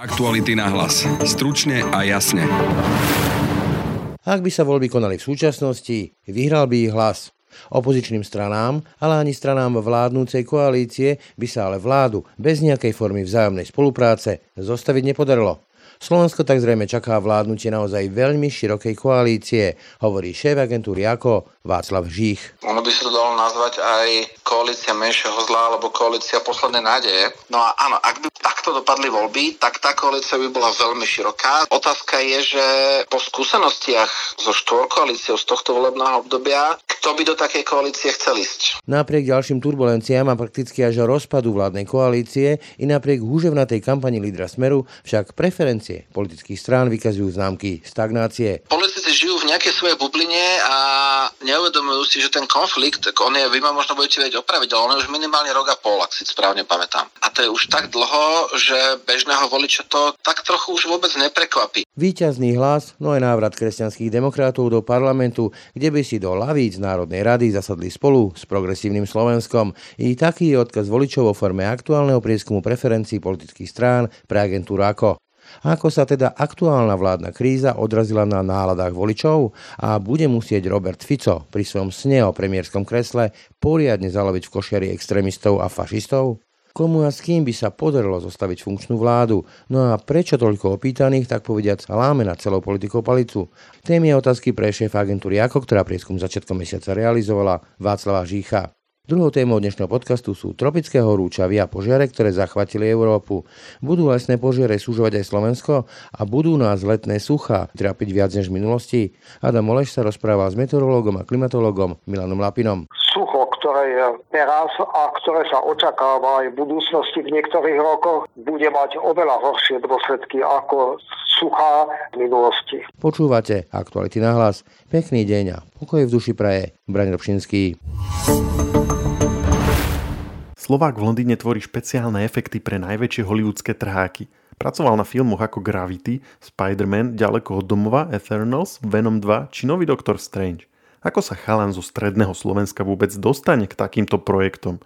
Aktuality na hlas. Stručne a jasne. Ak by sa voľby konali v súčasnosti, vyhral by ich hlas. Opozičným stranám, ale ani stranám vládnúcej koalície by sa ale vládu bez nejakej formy vzájomnej spolupráce zostaviť nepodarilo. Slovensko tak zrejme čaká vládnutie naozaj veľmi širokej koalície, hovorí šéf agentúry ako Václav Žích. Ono by sa to dalo nazvať aj koalícia menšieho zla alebo koalícia poslednej nádeje. No a áno, ak by takto dopadli voľby, tak tá koalícia by bola veľmi široká. Otázka je, že po skúsenostiach so štvorkoalíciou z tohto volebného obdobia, kto by do takej koalície chcel ísť? Napriek ďalším turbulenciám a prakticky až rozpadu vládnej koalície i napriek húževnatej kampani lídra Smeru však preferencie stagnácie. Politických strán vykazujú známky stagnácie. Politici žijú v nejakej svojej bubline a neuvedomujú si, že ten konflikt, on je, vy ma možno budete vedieť opraviť, ale on je už minimálne rok a pol, ak si správne pamätám. A to je už tak dlho, že bežného voliča to tak trochu už vôbec neprekvapí. Výťazný hlas, no aj návrat kresťanských demokratov do parlamentu, kde by si do lavíc Národnej rady zasadli spolu s progresívnym Slovenskom. I taký je odkaz voličov vo forme aktuálneho prieskumu preferencií politických strán pre agentúru AKO. Ako sa teda aktuálna vládna kríza odrazila na náladách voličov a bude musieť Robert Fico pri svojom sne o premiérskom kresle poriadne zaloviť v košiari extrémistov a fašistov? Komu a s kým by sa podarilo zostaviť funkčnú vládu? No a prečo toľko opýtaných, tak povediac, láme na celou politikou palicu? Témy otázky pre šéfa agentúry AKO, ktorá prieskum začiatkom mesiaca realizovala Václava Žícha. Druhou témou dnešného podcastu sú tropické horúčavy a požiare, ktoré zachvatili Európu. Budú lesné požiare súžovať aj Slovensko a budú nás letné suchá trápiť viac než v minulosti? Adam Oleš sa rozprával s meteorológom a klimatológom Milanom Lapinom. Sucho, ktoré je teraz a ktoré sa očakáva aj v budúcnosti v niektorých rokoch, bude mať oveľa horšie dôsledky ako suchá v minulosti. Počúvate aktuality na hlas. Pekný deň a pokoj v duši praje. Braň Robšinský. Slovák v Londýne tvorí špeciálne efekty pre najväčšie hollywoodske trháky. Pracoval na filmoch ako Gravity, Spider-Man, Ďaleko od domova, Eternals, Venom 2 či nový Doctor Strange. Ako sa chalan zo stredného Slovenska vôbec dostane k takýmto projektom?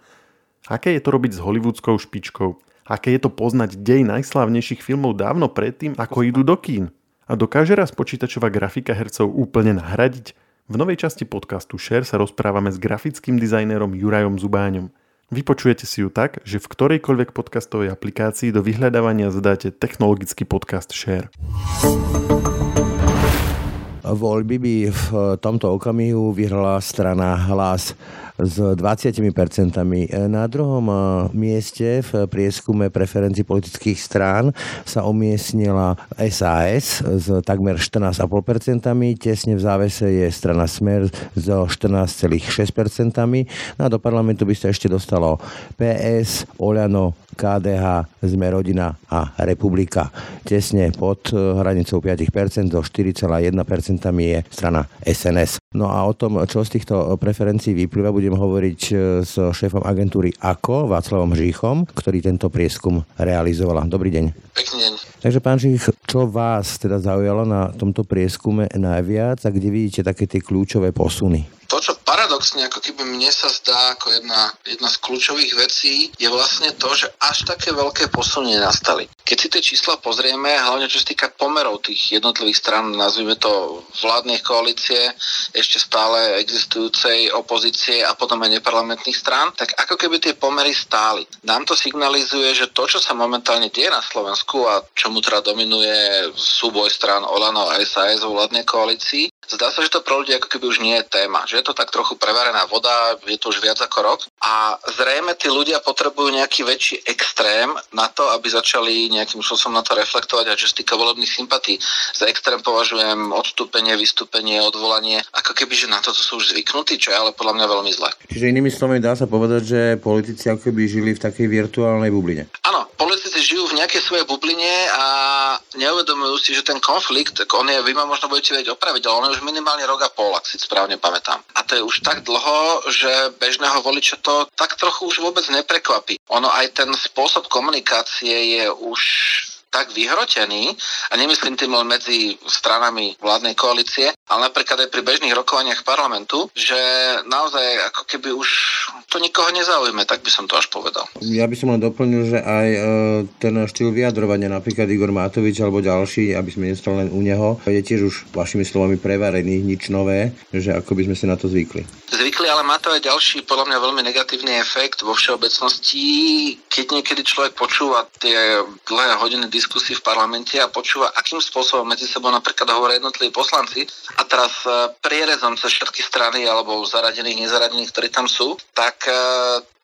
Aké je to robiť s hollywoodskou špičkou? Aké je to poznať dej najslávnejších filmov dávno predtým, ako idú do kín? A dokáže raz počítačová grafika hercov úplne nahradiť? V novej časti podcastu Share sa rozprávame s grafickým dizajnerom Jurajom Zubáňom. Vypočujete si ju tak, že v ktorejkoľvek podcastovej aplikácii do vyhľadávania zadáte technologický podcast Share. Voľby by v tomto okamihu vyhrala strana Hlas s 20%. Na druhom eh, mieste v prieskume preferencií politických strán sa umiestnila SAS s takmer 14,5%, tesne v závese je strana Smer so 14,6%. No a do parlamentu by sa ešte dostalo PS, Oľano, KDH, Sme rodina a Republika. Tesne pod eh, hranicou 5%, do 4,1% je strana SNS. No a o tom, čo z týchto preferencií vyplýva, bude budem hovoriť e, s šéfom agentúry AKO, Václavom Žíchom, ktorý tento prieskum realizovala. Dobrý deň. Pekný deň. Takže pán Žích, čo vás teda zaujalo na tomto prieskume najviac a kde vidíte také tie kľúčové posuny? To, čo paradoxne, ako keby mne sa zdá ako jedna, jedna z kľúčových vecí, je vlastne to, že až také veľké posuny nastali. Keď si tie čísla pozrieme, hlavne čo sa týka pomerov tých jednotlivých stran, nazvime to vládnej koalície, ešte stále existujúcej opozície a potom aj neparlamentných strán, tak ako keby tie pomery stáli. Nám to signalizuje, že to, čo sa momentálne deje na Slovensku a čomu teda dominuje súboj strán Olano a SAS vo vládnej koalícii, Zdá sa, že to pre ľudí ako keby už nie je téma, že je to tak trochu prevarená voda, je to už viac ako rok a zrejme tí ľudia potrebujú nejaký väčší extrém na to, aby začali nejakým spôsobom na to reflektovať a čo sa týka volebných sympatí. Za extrém považujem odstúpenie, vystúpenie, odvolanie, ako keby, že na toto sú už zvyknutí, čo je ale podľa mňa veľmi zle. Čiže inými slovami dá sa povedať, že politici ako keby žili v takej virtuálnej bubline. Áno, politici žijú v nejakej svojej bubline a neuvedomujú si, že ten konflikt, on je, vy ma možno budete vedieť opraviť, ale on je už minimálne rok a pol, ak si správne pamätám. A to je už tak dlho, že bežného voliča to tak trochu už vôbec neprekvapí. Ono aj ten spôsob komunikácie je už tak vyhrotený, a nemyslím tým len medzi stranami vládnej koalície, ale napríklad aj pri bežných rokovaniach parlamentu, že naozaj ako keby už to nikoho nezaujme, tak by som to až povedal. Ja by som len doplnil, že aj e, ten štýl vyjadrovania, napríklad Igor Matovič alebo ďalší, aby sme nestali len u neho, je tiež už vašimi slovami prevarený, nič nové, že ako by sme si na to zvykli. Zvykli, ale má to aj ďalší, podľa mňa veľmi negatívny efekt vo všeobecnosti, keď niekedy človek počúva tie dlhé hodiny diskusí v parlamente a počúva, akým spôsobom medzi sebou napríklad hovoria jednotliví poslanci a teraz e, prierezom cez všetky strany alebo zaradených, nezaradených, ktorí tam sú, tak e,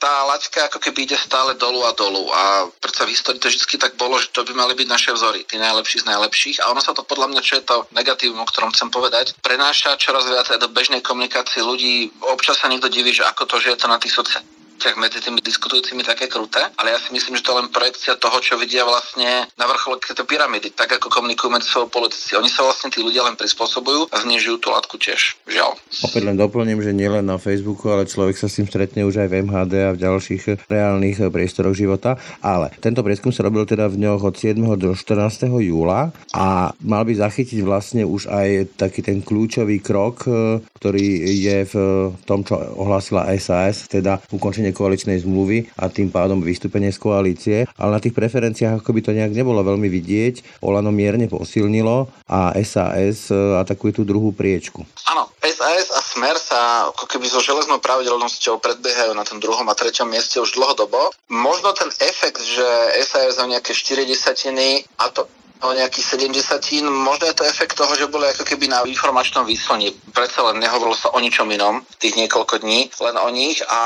tá laťka ako keby ide stále dolu a dolu a predsa v histórii to vždy tak bolo, že to by mali byť naše vzory, tí najlepší z najlepších a ono sa to podľa mňa, čo je to negatívum, o ktorom chcem povedať, prenáša čoraz viac aj do bežnej komunikácie ľudí. Občas sa niekto diví, že ako to, že je to na tých sociálnych vzťah medzi tými diskutujúcimi také kruté, ale ja si myslím, že to je len projekcia toho, čo vidia vlastne na vrchole tej pyramidy, tak ako komunikujú medzi sebou politici. Oni sa vlastne tí ľudia len prispôsobujú a znižujú tú látku tiež. Žiaľ. Opäť len doplním, že nielen na Facebooku, ale človek sa s tým stretne už aj v MHD a v ďalších reálnych priestoroch života. Ale tento prieskum sa robil teda v dňoch od 7. do 14. júla a mal by zachytiť vlastne už aj taký ten kľúčový krok, ktorý je v tom, čo ohlásila SAS, teda ukončenie koaličnej zmluvy a tým pádom vystúpenie z koalície, ale na tých preferenciách ako by to nejak nebolo veľmi vidieť. Olano mierne posilnilo a SAS e, atakuje tú druhú priečku. Áno, SAS a Smer sa ako keby so železnou pravidelnosťou predbiehajú na tom druhom a treťom mieste už dlhodobo. Možno ten efekt, že SAS o nejaké 4 desatiny a to o nejakých 70, možno je to efekt toho, že boli ako keby na informačnom výsloni. Predsa len nehovorilo sa o ničom inom tých niekoľko dní, len o nich a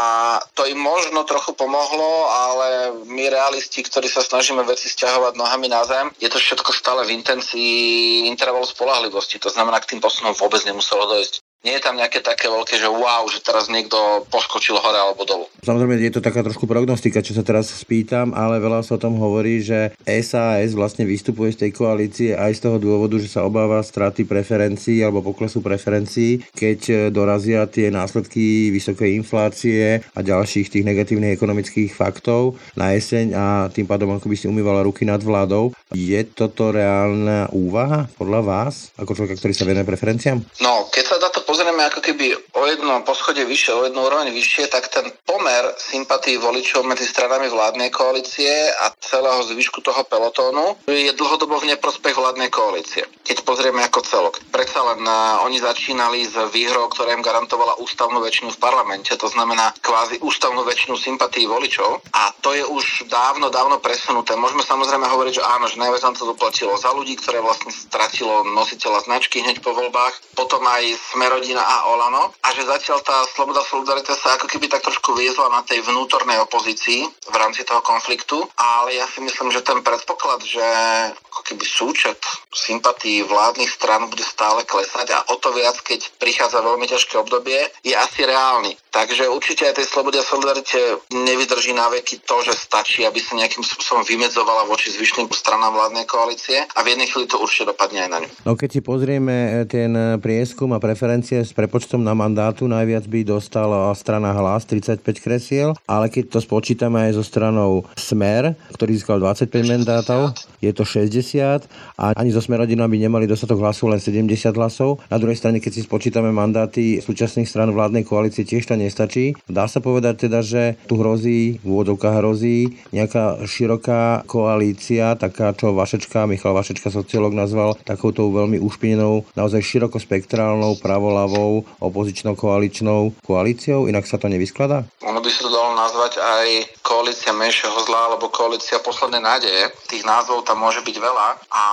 to im možno trochu pomohlo, ale my realisti, ktorí sa snažíme veci stiahovať nohami na zem, je to všetko stále v intencii intervalu spolahlivosti. To znamená, k tým posunom vôbec nemuselo dojsť nie je tam nejaké také veľké, že wow, že teraz niekto poskočil hore alebo dolu. Samozrejme, je to taká trošku prognostika, čo sa teraz spýtam, ale veľa sa o tom hovorí, že SAS vlastne vystupuje z tej koalície aj z toho dôvodu, že sa obáva straty preferencií alebo poklesu preferencií, keď e, dorazia tie následky vysokej inflácie a ďalších tých negatívnych ekonomických faktov na jeseň a tým pádom ako by si umývala ruky nad vládou. Je toto reálna úvaha podľa vás, ako človeka, ktorý sa venuje preferenciám? No, keď sa dá to pozrieme ako keby o jedno poschodie vyššie, o jednu úroveň vyššie, tak ten pomer sympatí voličov medzi stranami vládnej koalície a celého zvyšku toho pelotónu je dlhodobo v neprospech vládnej koalície. Keď pozrieme ako celok. Predsa len uh, oni začínali s výhrou, ktorá im garantovala ústavnú väčšinu v parlamente, to znamená kvázi ústavnú väčšinu sympatí voličov a to je už dávno, dávno presunuté. Môžeme samozrejme hovoriť, že áno, že najviac to doplatilo za ľudí, ktoré vlastne stratilo nositeľa značky hneď po voľbách, potom aj smerodi rodina a Olano a že zatiaľ tá sloboda solidarita sa ako keby tak trošku viezla na tej vnútornej opozícii v rámci toho konfliktu, ale ja si myslím, že ten predpoklad, že ako keby súčet sympatí vládnych stran bude stále klesať a o to viac, keď prichádza veľmi ťažké obdobie, je asi reálny. Takže určite aj tej slobode a solidarite nevydrží na veky to, že stačí, aby sa nejakým spôsobom vymedzovala voči zvyšným stranám vládnej koalície a v jednej chvíli to určite dopadne aj na ňu. No keď si pozrieme ten prieskum a preferencie koalície s prepočtom na mandátu najviac by dostala strana Hlas 35 kresiel, ale keď to spočítame aj so stranou Smer, ktorý získal 25 mandátov, je to 60 a ani zo Smerodina by nemali dostatok hlasov, len 70 hlasov. Na druhej strane, keď si spočítame mandáty súčasných stran vládnej koalície, tiež to nestačí. Dá sa povedať teda, že tu hrozí, v úvodovkách hrozí nejaká široká koalícia, taká, čo Vašečka, Michal Vašečka, sociológ nazval takouto veľmi ušpinenou, naozaj širokospektrálnou pravoľavou pravou opozičnou koaličnou koalíciou, inak sa to nevyskladá? Ono by sa to dalo nazvať aj koalícia menšieho zla alebo koalícia poslednej nádeje. Tých názvov tam môže byť veľa a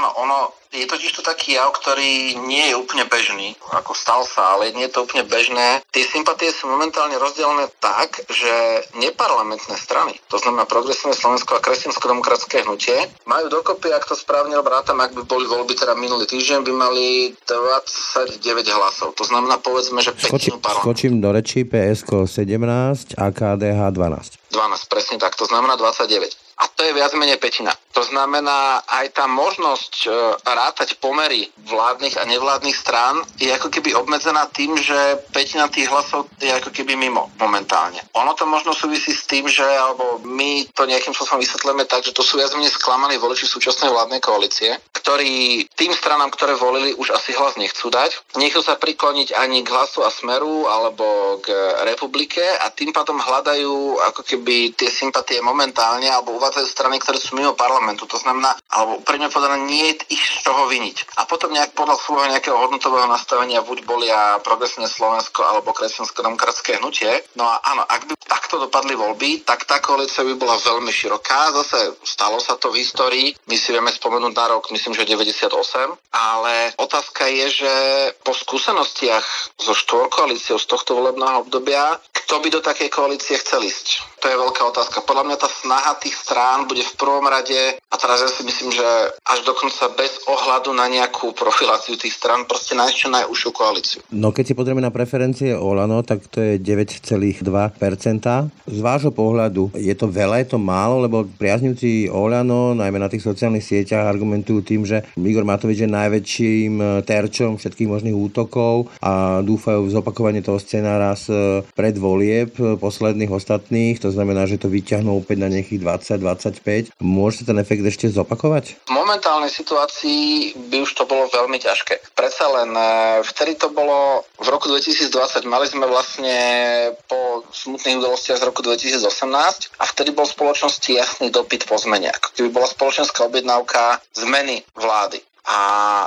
áno, ono je totiž to taký jav, ktorý nie je úplne bežný, ako stal sa, ale nie je to úplne bežné. Tie sympatie sú momentálne rozdelené tak, že neparlamentné strany, to znamená Progresívne Slovensko a Kresťansko-demokratské hnutie, majú dokopy, ak to správne obrátam, ak by boli voľby teda minulý týždeň, by mali 29 hlasov. To znamená, povedzme, že petinu parlamentu. Skočím do rečí PSK 17 a KDH 12. 12, presne tak, to znamená 29 a to je viac menej petina. To znamená, aj tá možnosť e, rátať pomery vládnych a nevládnych strán je ako keby obmedzená tým, že petina tých hlasov je ako keby mimo momentálne. Ono to možno súvisí s tým, že alebo my to nejakým spôsobom vysvetlíme tak, že to sú viac menej sklamaní voliči súčasnej vládnej koalície, ktorí tým stranám, ktoré volili, už asi hlas nechcú dať. Nechcú sa prikloniť ani k hlasu a smeru alebo k republike a tým pádom hľadajú ako keby tie sympatie momentálne alebo uvádzajú strany, ktoré sú mimo parlamentu. To znamená, alebo úprimne povedané, nie je ich z čoho vyniť. A potom nejak podľa svojho nejakého hodnotového nastavenia buď bolia progresívne Slovensko alebo kresťansko-demokratské hnutie. No a áno, ak by takto dopadli voľby, tak tá koalícia by bola veľmi široká. Zase stalo sa to v histórii. My si vieme spomenúť na rok, myslím, že 98. Ale otázka je, že po skúsenostiach so štvorkoalíciou z tohto volebného obdobia, kto by do takej koalície chcel ísť? To je veľká otázka. Podľa mňa tá snaha tých strán bude v prvom rade, a teraz ja si myslím, že až dokonca bez ohľadu na nejakú profiláciu tých strán, proste nájsť čo najúžšiu koalíciu. No keď si pozrieme na preferencie Olano, tak to je 9,2%. Z vášho pohľadu je to veľa, je to málo, lebo priaznivci Olano, najmä na tých sociálnych sieťach, argumentujú tým, že Igor Matovič je najväčším e, terčom všetkých možných útokov a dúfajú v zopakovanie toho scenára z e, predvolieb e, posledných ostatných. To znamená, že to vyťahnú opäť na nejakých 20-25. Môže sa ten efekt ešte zopakovať? V momentálnej situácii by už to bolo veľmi ťažké. Predsa len vtedy to bolo v roku 2020. Mali sme vlastne po smutných udalostiach z roku 2018 a vtedy bol spoločnosti jasný dopyt po zmene. Ako keby bola spoločenská objednávka zmeny vlády. A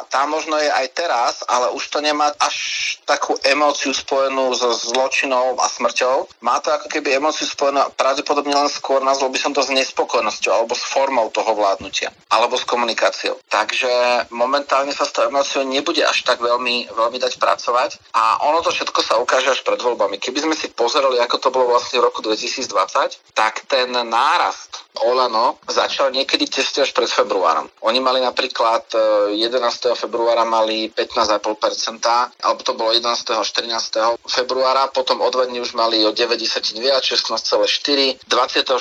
tá možno je aj teraz, ale už to nemá až takú emóciu spojenú so zločinou a smrťou. Má to ako keby emóciu spojenú pravdepodobne len skôr, nazval by som to s nespokojnosťou alebo s formou toho vládnutia alebo s komunikáciou. Takže momentálne sa s tou emóciou nebude až tak veľmi, veľmi dať pracovať a ono to všetko sa ukáže až pred voľbami. Keby sme si pozerali, ako to bolo vlastne v roku 2020, tak ten nárast Olano začal niekedy tesne až pred februárom. Oni mali napríklad 11. februára mali 15,5%, alebo to bolo 11. a 14. februára, potom o dva dní už mali o 92 a 16,4. 24.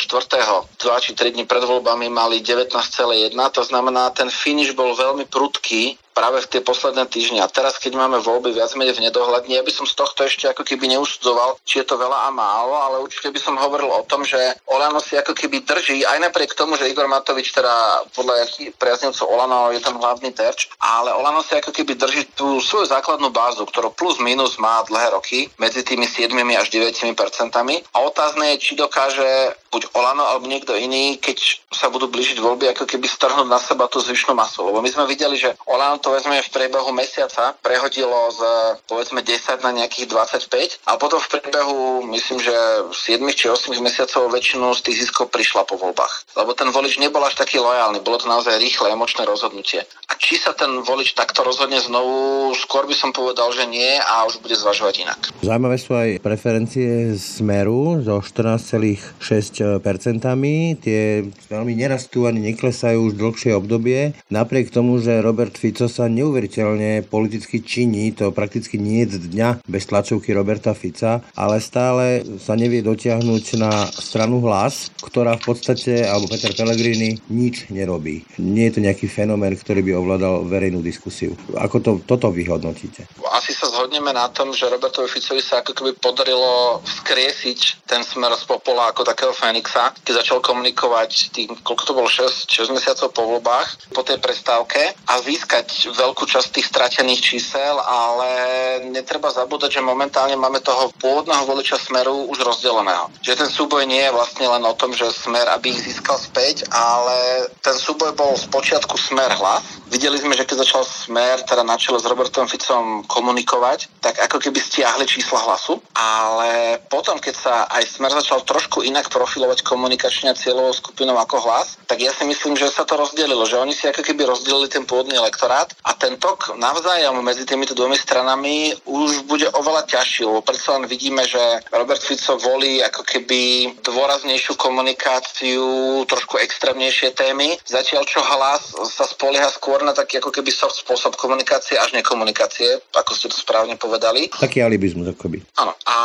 2 či 3 dní pred voľbami mali 19,1, to znamená, ten finish bol veľmi prudký práve v tie posledné týždne. A teraz, keď máme voľby viac menej v nedohľadne, ja by som z tohto ešte ako keby neusudzoval, či je to veľa a málo, ale určite by som hovoril o tom, že Olano si ako keby drží, aj napriek tomu, že Igor Matovič teda podľa priaznivcov Olano je tam hlavný terč, ale Olano si ako keby drží tú svoju základnú bázu, ktorú plus minus má dlhé roky medzi tými 7 až 9 percentami. A otázne je, či dokáže buď Olano alebo niekto iný, keď sa budú blížiť voľby, ako keby strhnúť na seba tú zvyšnú masu. Lebo my sme videli, že Olano to vezme v priebehu mesiaca prehodilo z povedzme 10 na nejakých 25 a potom v priebehu myslím, že 7 či 8 mesiacov väčšinu z tých ziskov prišla po voľbách. Lebo ten volič nebol až taký lojálny, bolo to naozaj rýchle, emočné rozhodnutie. A či sa ten volič takto rozhodne znovu, skôr by som povedal, že nie a už bude zvažovať inak. Zaujímavé sú aj preferencie Smeru so 14,6%. Tie veľmi nerastú ani neklesajú už dlhšie obdobie. Napriek tomu, že Robert Fico sa neuveriteľne politicky činí, to prakticky nie je dňa bez tlačovky Roberta Fica, ale stále sa nevie dotiahnuť na stranu hlas, ktorá v podstate, alebo Peter Pellegrini, nič nerobí. Nie je to nejaký fenomén, ktorý by ovládal verejnú diskusiu. Ako to, toto vyhodnotíte? Asi sa zhodneme na tom, že Robertovi Ficovi sa ako keby podarilo vzkriesiť ten smer z popola ako takého Fénixa, keď začal komunikovať tým, koľko to bolo 6, 6 mesiacov po voľbách, po tej prestávke a získať veľkú časť tých stratených čísel, ale netreba zabúdať, že momentálne máme toho pôvodného voliča Smeru už rozdeleného. Že ten súboj nie je vlastne len o tom, že Smer, aby ich získal späť, ale ten súboj bol z počiatku Smer hlas. Videli sme, že keď začal Smer, teda na čele s Robertom Ficom komunikovať, tak ako keby stiahli čísla hlasu, ale potom, keď sa aj Smer začal trošku inak profilovať komunikačne cieľovou skupinou ako hlas, tak ja si myslím, že sa to rozdelilo, že oni si ako keby rozdelili ten pôvodný elektorát a ten tok navzájom medzi týmito dvomi stranami už bude oveľa ťažší, lebo predsa len vidíme, že Robert Fico volí ako keby dôraznejšiu komunikáciu, trošku extrémnejšie témy, zatiaľ čo hlas sa spolieha skôr na taký ako keby soft spôsob komunikácie až nekomunikácie, ako ste to správne povedali. Taký alibizmus akoby. Áno. A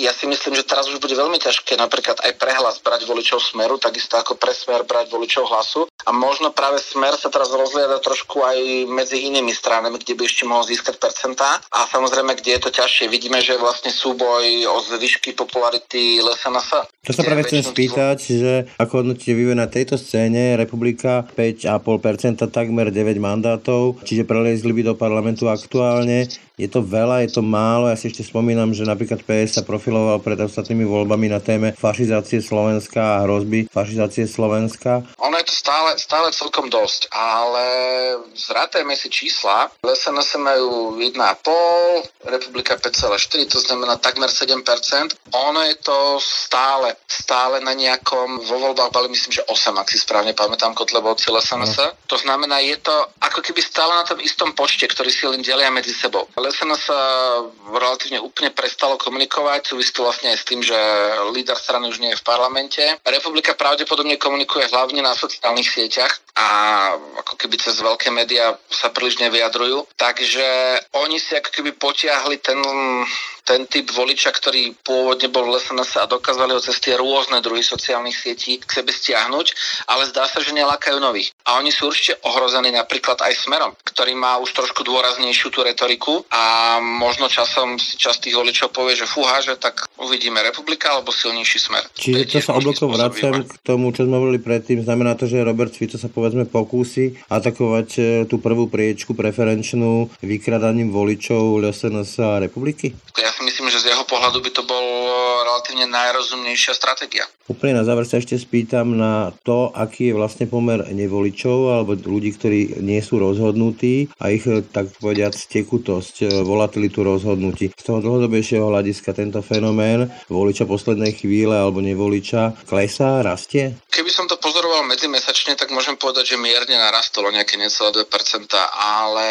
ja si myslím, že teraz už bude veľmi ťažké napríklad aj prehlas brať voličov smeru, takisto ako pre smer brať voličov hlasu. A možno práve smer sa teraz rozliada trošku aj medzi inými stranami, kde by ešte mohol získať percentá. A samozrejme, kde je to ťažšie. Vidíme, že vlastne súboj o zvyšky popularity LSNS. To sa práve chcem spýtať, že ako hodnotíte vývoj na tejto scéne, Republika 5,5%, takmer 9 mandátov, čiže preliezli by do parlamentu aktuálne. Je to veľa, je to málo. Ja si ešte spomínam, že napríklad PS sa profiloval pred ostatnými voľbami na téme fašizácie Slovenska a hrozby fašizácie Slovenska. Stále, stále celkom dosť, ale zrátajme si čísla. SNS majú 1,5, Republika 5,4, to znamená takmer 7%. Ono je to stále, stále na nejakom, vo voľbách boli myslím, že 8, ak si správne pamätám, Kotlebovci SNS. No. To znamená, je to ako keby stále na tom istom počte, ktorý si len delia medzi sebou. SNS sa relatívne úplne prestalo komunikovať, súvisí to vlastne aj s tým, že líder strany už nie je v parlamente. Republika pravdepodobne komunikuje hlavne na sociálnych sieťach a ako keby cez veľké médiá sa príliš nevyjadrujú. Takže oni si ako keby potiahli ten ten typ voliča, ktorý pôvodne bol v SNS a dokázali ho cez tie rôzne druhy sociálnych sietí k sebe stiahnuť, ale zdá sa, že nelákajú nových. A oni sú určite ohrození napríklad aj smerom, ktorý má už trošku dôraznejšiu tú retoriku a možno časom si časť tých voličov povie, že fúha, že tak uvidíme republika alebo silnejší smer. Čiže to sa obloko vracem k tomu, čo sme hovorili predtým. Znamená to, že Robert Fico sa povedzme pokúsi atakovať e, tú prvú priečku preferenčnú vykradaním voličov LSNS a republiky? Ja si myslím, že z jeho pohľadu by to bol relatívne najrozumnejšia stratégia. Úplne na záver sa ešte spýtam na to, aký je vlastne pomer nevoličov alebo ľudí, ktorí nie sú rozhodnutí a ich, tak povediať, tekutosť, volatilitu rozhodnutí. Z toho dlhodobejšieho hľadiska tento fenomén voliča poslednej chvíle alebo nevoliča klesá, rastie? Keby som to pozoroval medzimesačne, tak môžem povedať, že mierne narastlo nejaké necelé 2%, ale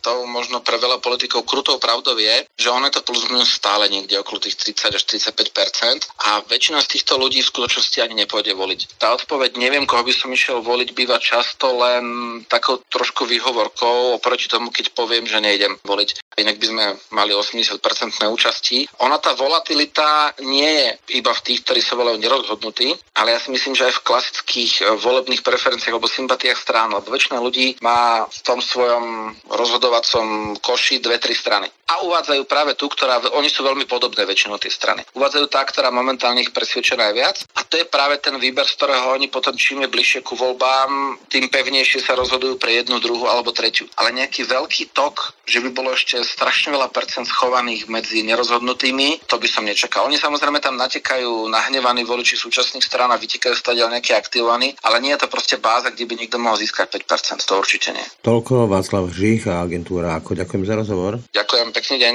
to možno pre veľa politikov krutou pravdou je, že ono je to plus minus stále niekde okolo tých 30 až 35% a väčšina z týchto ľudí v skutočnosti ani nepôjde voliť. Tá odpoveď, neviem, koho by som išiel voliť, býva často len takou trošku výhovorkou oproti tomu, keď poviem, že nejdem voliť inak by sme mali 80% účasti. Ona tá volatilita nie je iba v tých, ktorí sa volajú nerozhodnutí, ale ja si myslím, že aj v klasických eh, volebných preferenciách alebo sympatiách strán, lebo väčšina ľudí má v tom svojom rozhodovacom koši dve, tri strany. A uvádzajú práve tú, ktorá, oni sú veľmi podobné väčšinou tie strany. Uvádzajú tá, ktorá momentálne ich presvedčia najviac a to je práve ten výber, z ktorého oni potom čím je bližšie ku voľbám, tým pevnejšie sa rozhodujú pre jednu, druhú alebo tretiu. Ale nejaký veľký tok, že by bolo ešte strašne veľa percent schovaných medzi nerozhodnutými, to by som nečakal. Oni samozrejme tam natekajú nahnevaní voliči súčasných strán a vytekajú stadiaľ nejaký aktivovaní, ale nie je to proste báza, kde by niekto mohol získať 5%, to určite nie. Toľko Václav Žich a agentúra Ako. Ďakujem za rozhovor. Ďakujem, pekný deň.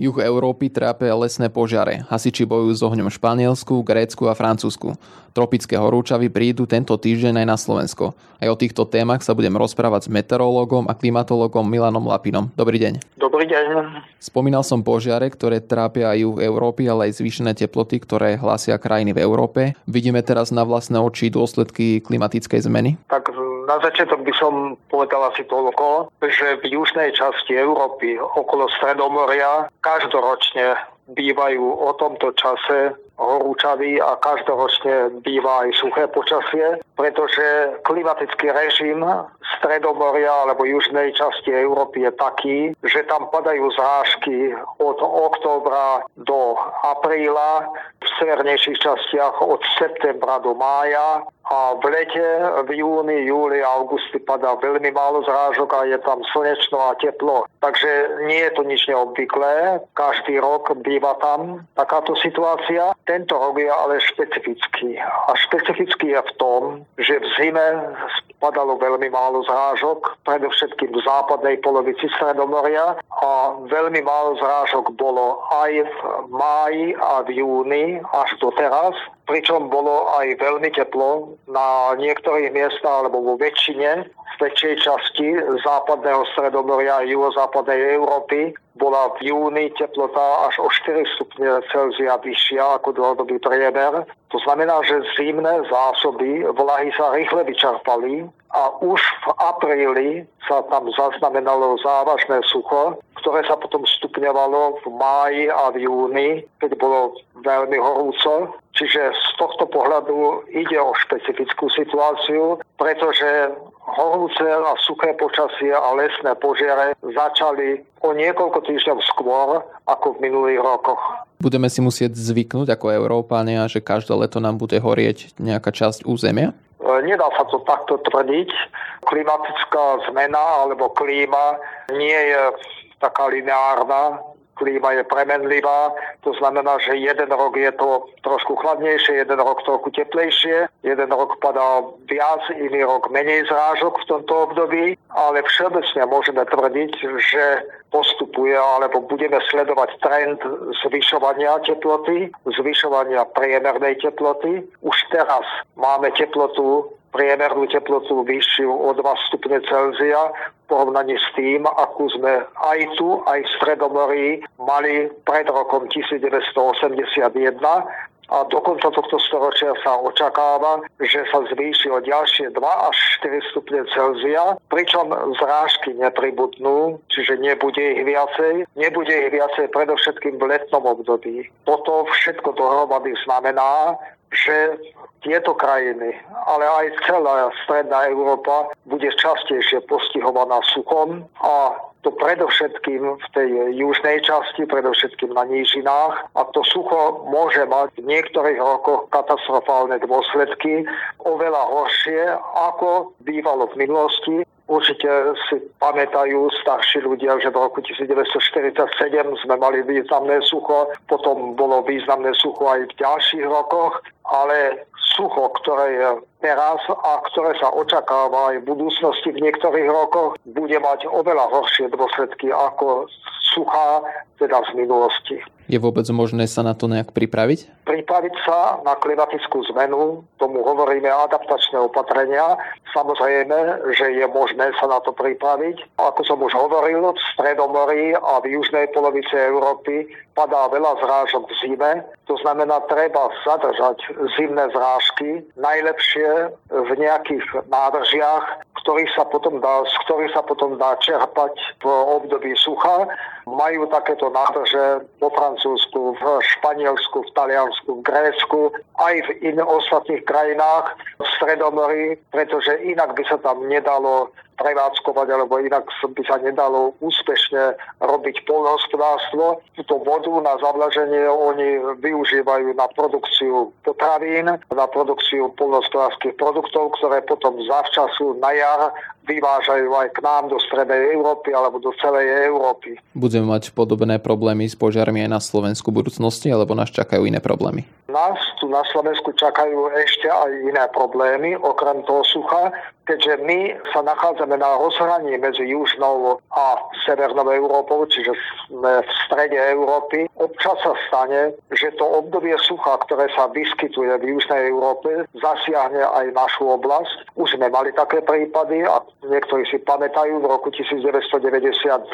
Juh Európy trápia lesné požiare. Hasiči bojujú s ohňom v Španielsku, Grécku a Francúzsku. Tropické horúčavy prídu tento týždeň aj na Slovensko. Aj o týchto témach sa budem rozprávať s meteorológom a klimatológom Milanom Lapinom. Dobrý deň. Dobrý deň. Spomínal som požiare, ktoré trápia aj juh Európy, ale aj zvýšené teploty, ktoré hlásia krajiny v Európe. Vidíme teraz na vlastné oči dôsledky klimatickej zmeny? Tak na začiatok by som povedal asi toľko, že v južnej časti Európy okolo Stredomoria každoročne bývajú o tomto čase horúčavý a každoročne býva aj suché počasie, pretože klimatický režim Stredomoria alebo južnej časti Európy je taký, že tam padajú zrážky od októbra do apríla, v severnejších častiach od septembra do mája a v lete, v júni, júli augusti padá veľmi málo zrážok a je tam slnečno a teplo. Takže nie je to nič neobvyklé. Každý rok býva tam takáto situácia. Tento rok je ale špecifický. A špecifický je v tom, že v zime padalo veľmi málo zrážok, predovšetkým v západnej polovici Stredomoria. A veľmi málo zrážok bolo aj v máji a v júni až do teraz. Pričom bolo aj veľmi teplo na niektorých miestach alebo vo väčšine väčšej časti západného stredomoria a juhozápadnej Európy bola v júni teplota až o 4 stupne Celzia vyššia ako dlhodobý priemer. To znamená, že zimné zásoby vlahy sa rýchle vyčerpali a už v apríli sa tam zaznamenalo závažné sucho, ktoré sa potom stupňovalo v máji a v júni, keď bolo veľmi horúco. Čiže z tohto pohľadu ide o špecifickú situáciu, pretože horúce a suché počasie a lesné požiare začali o niekoľko týždňov skôr ako v minulých rokoch. Budeme si musieť zvyknúť ako Európania, že každé leto nám bude horieť nejaká časť územia? E, nedá sa to takto tvrdiť. Klimatická zmena alebo klíma nie je taká lineárna klíma je premenlivá, to znamená, že jeden rok je to trošku chladnejšie, jeden rok trochu teplejšie, jeden rok padá viac, iný rok menej zrážok v tomto období, ale všeobecne môžeme tvrdiť, že postupuje alebo budeme sledovať trend zvyšovania teploty, zvyšovania priemernej teploty. Už teraz máme teplotu priemernú teplotu vyššiu o 2 stupne Celzia v porovnaní s tým, akú sme aj tu, aj v Stredomorí mali pred rokom 1981 a do konca tohto storočia sa očakáva, že sa zvýši o ďalšie 2 až 4 stupne Celzia, pričom zrážky nepribudnú, čiže nebude ich viacej. Nebude ich viacej predovšetkým v letnom období. Toto všetko dohromady znamená, že tieto krajiny, ale aj celá stredná Európa bude častejšie postihovaná suchom a to predovšetkým v tej južnej časti, predovšetkým na nížinách. A to sucho môže mať v niektorých rokoch katastrofálne dôsledky, oveľa horšie, ako bývalo v minulosti. Určite si pamätajú starší ľudia, že v roku 1947 sme mali významné sucho, potom bolo významné sucho aj v ďalších rokoch, ale sucho, ktoré je teraz a ktoré sa očakáva aj v budúcnosti v niektorých rokoch, bude mať oveľa horšie dôsledky ako suchá, teda z minulosti. Je vôbec možné sa na to nejak pripraviť? Pripraviť sa na klimatickú zmenu, tomu hovoríme adaptačné opatrenia. Samozrejme, že je možné sa na to pripraviť. Ako som už hovoril, v Stredomorí a v južnej polovici Európy padá veľa zrážok v zime. To znamená, treba zadržať zimné zrážky, najlepšie v nejakých nádržiach, ktorých sa potom dá, z ktorých sa potom dá čerpať v období sucha. Majú takéto nádrže vo Francúzsku, v Španielsku, v Taliansku, v Grécku, aj v iných ostatných krajinách v Stredomorí, pretože inak by sa tam nedalo prevádzkovať, alebo inak by sa nedalo úspešne robiť polnohospodárstvo. Túto vodu na zavlaženie oni využívajú na produkciu potravín, na produkciu polnohospodárských produktov, ktoré potom zavčasu na jar vyvážajú aj k nám do strednej Európy alebo do celej Európy. Budeme mať podobné problémy s požiarmi aj na Slovensku v budúcnosti, alebo nás čakajú iné problémy? Nás tu na Slovensku čakajú ešte aj iné problémy, okrem toho sucha, keďže my sa nachádzame na rozhraní medzi južnou a severnou Európou, čiže sme v strede Európy. Občas sa stane, že to obdobie sucha, ktoré sa vyskytuje v južnej Európe, zasiahne aj našu oblasť. Už sme mali také prípady a niektorí si pamätajú v roku 1992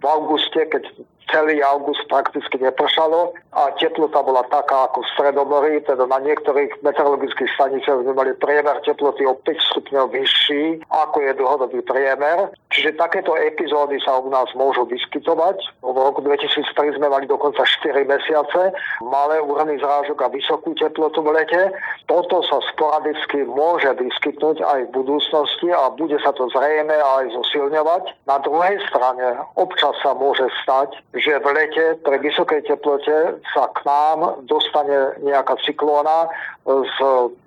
v auguste, keď celý august prakticky nepršalo a teplota bola taká ako v Stredomorí, teda na niektorých meteorologických staniciach sme mali priemer teploty o 5 stupňov vyšší, ako je dlhodobý priemer. Čiže takéto epizódy sa u nás môžu vyskytovať. V roku 2003 sme mali dokonca 4 mesiace malé úrny zrážok a vysokú teplotu v lete. Toto sa sporadicky môže vyskytnúť aj v budúcnosti a bude sa to zrejme aj zosilňovať. Na druhej strane občas sa môže stať, že v lete pre vysokej teplote sa k nám dostane nejaká cyklóna z,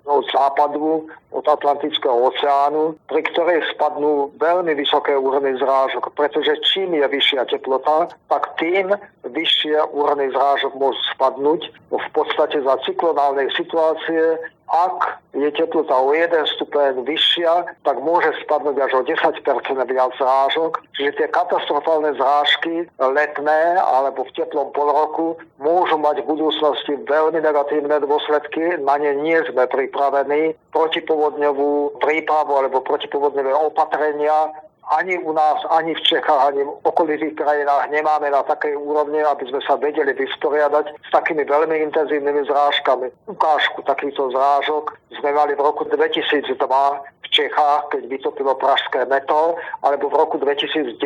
od západu, od Atlantického oceánu, pri ktorej spadnú veľmi vysoké úrovne zrážok, pretože čím je vyššia teplota, tak tým vyššie úrovne zrážok môžu spadnúť. V podstate za cyklonálnej situácie ak je teplota o 1 stupeň vyššia, tak môže spadnúť až o 10 viac zrážok. Čiže tie katastrofálne zrážky letné alebo v teplom polroku môžu mať v budúcnosti veľmi negatívne dôsledky. Na ne nie sme pripravení. Protipovodňovú prípravu alebo protipovodňové opatrenia ani u nás, ani v Čechách, ani v okolitých krajinách nemáme na takej úrovni, aby sme sa vedeli vysporiadať s takými veľmi intenzívnymi zrážkami. Ukážku takýchto zrážok sme mali v roku 2002 v Čechách, keď vytopilo pražské meto, alebo v roku 2010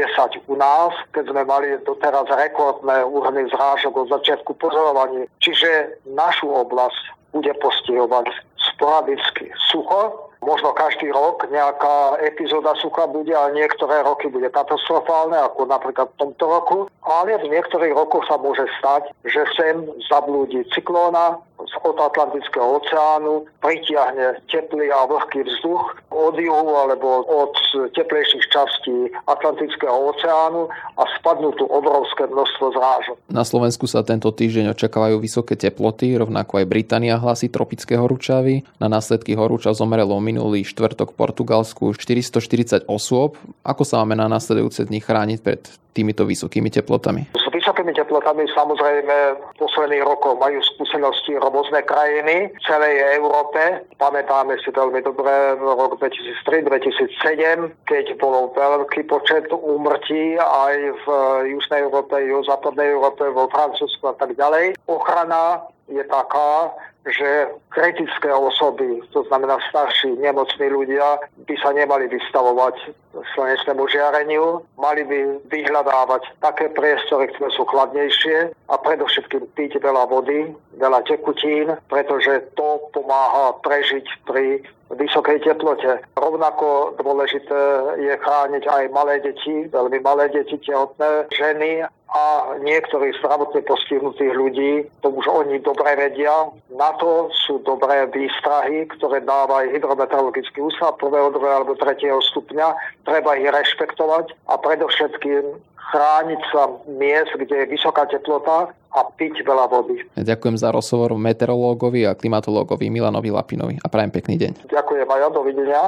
u nás, keď sme mali doteraz rekordné úhrny zrážok od začiatku pozorovaní. Čiže našu oblasť bude postihovať sporadicky sucho, Možno každý rok nejaká epizóda sucha bude, ale niektoré roky bude katastrofálne, ako napríklad v tomto roku. Ale v niektorých rokoch sa môže stať, že sem zablúdi cyklóna, od Atlantického oceánu pritiahne teplý a vlhký vzduch od juhu alebo od teplejších častí Atlantického oceánu a spadnú tu obrovské množstvo zrážok. Na Slovensku sa tento týždeň očakávajú vysoké teploty, rovnako aj Británia hlási tropické horúčavy. Na následky horúčav zomrelo minulý štvrtok v Portugalsku 440 osôb. Ako sa máme na následujúce dni chrániť pred týmito vysokými teplotami? S vysokými teplotami samozrejme v posledných rokoch majú skúsenosti rôzne krajiny v celej Európe. Pamätáme si veľmi dobre rok 2003-2007, keď bol veľký počet úmrtí aj v Južnej Európe, Západnej Európe, vo Francúzsku a tak ďalej. Ochrana je taká, že kritické osoby, to znamená starší nemocní ľudia, by sa nemali vystavovať slnečnému žiareniu, mali by vyhľadávať také priestory, ktoré sú chladnejšie a predovšetkým piť veľa vody, veľa tekutín, pretože to pomáha prežiť pri vysokej teplote. Rovnako dôležité je chrániť aj malé deti, veľmi malé deti, tehotné ženy a niektorých zdravotne postihnutých ľudí, to už oni dobre vedia. Na to sú dobré výstrahy, ktoré dáva aj hydrometeorologický ústav prvého, druhého alebo tretieho stupňa. Treba ich rešpektovať a predovšetkým chrániť sa miest, kde je vysoká teplota a piť veľa vody. Ďakujem za rozhovor meteorológovi a klimatológovi Milanovi Lapinovi a prajem pekný deň. Ďakujem aj ja, dovidenia.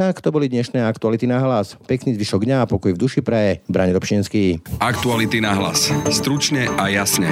Tak to boli dnešné aktuality na hlas. Pekný zvyšok dňa a pokoj v duši praje. Brane Dobšinský. Aktuality na hlas. Stručne a jasne.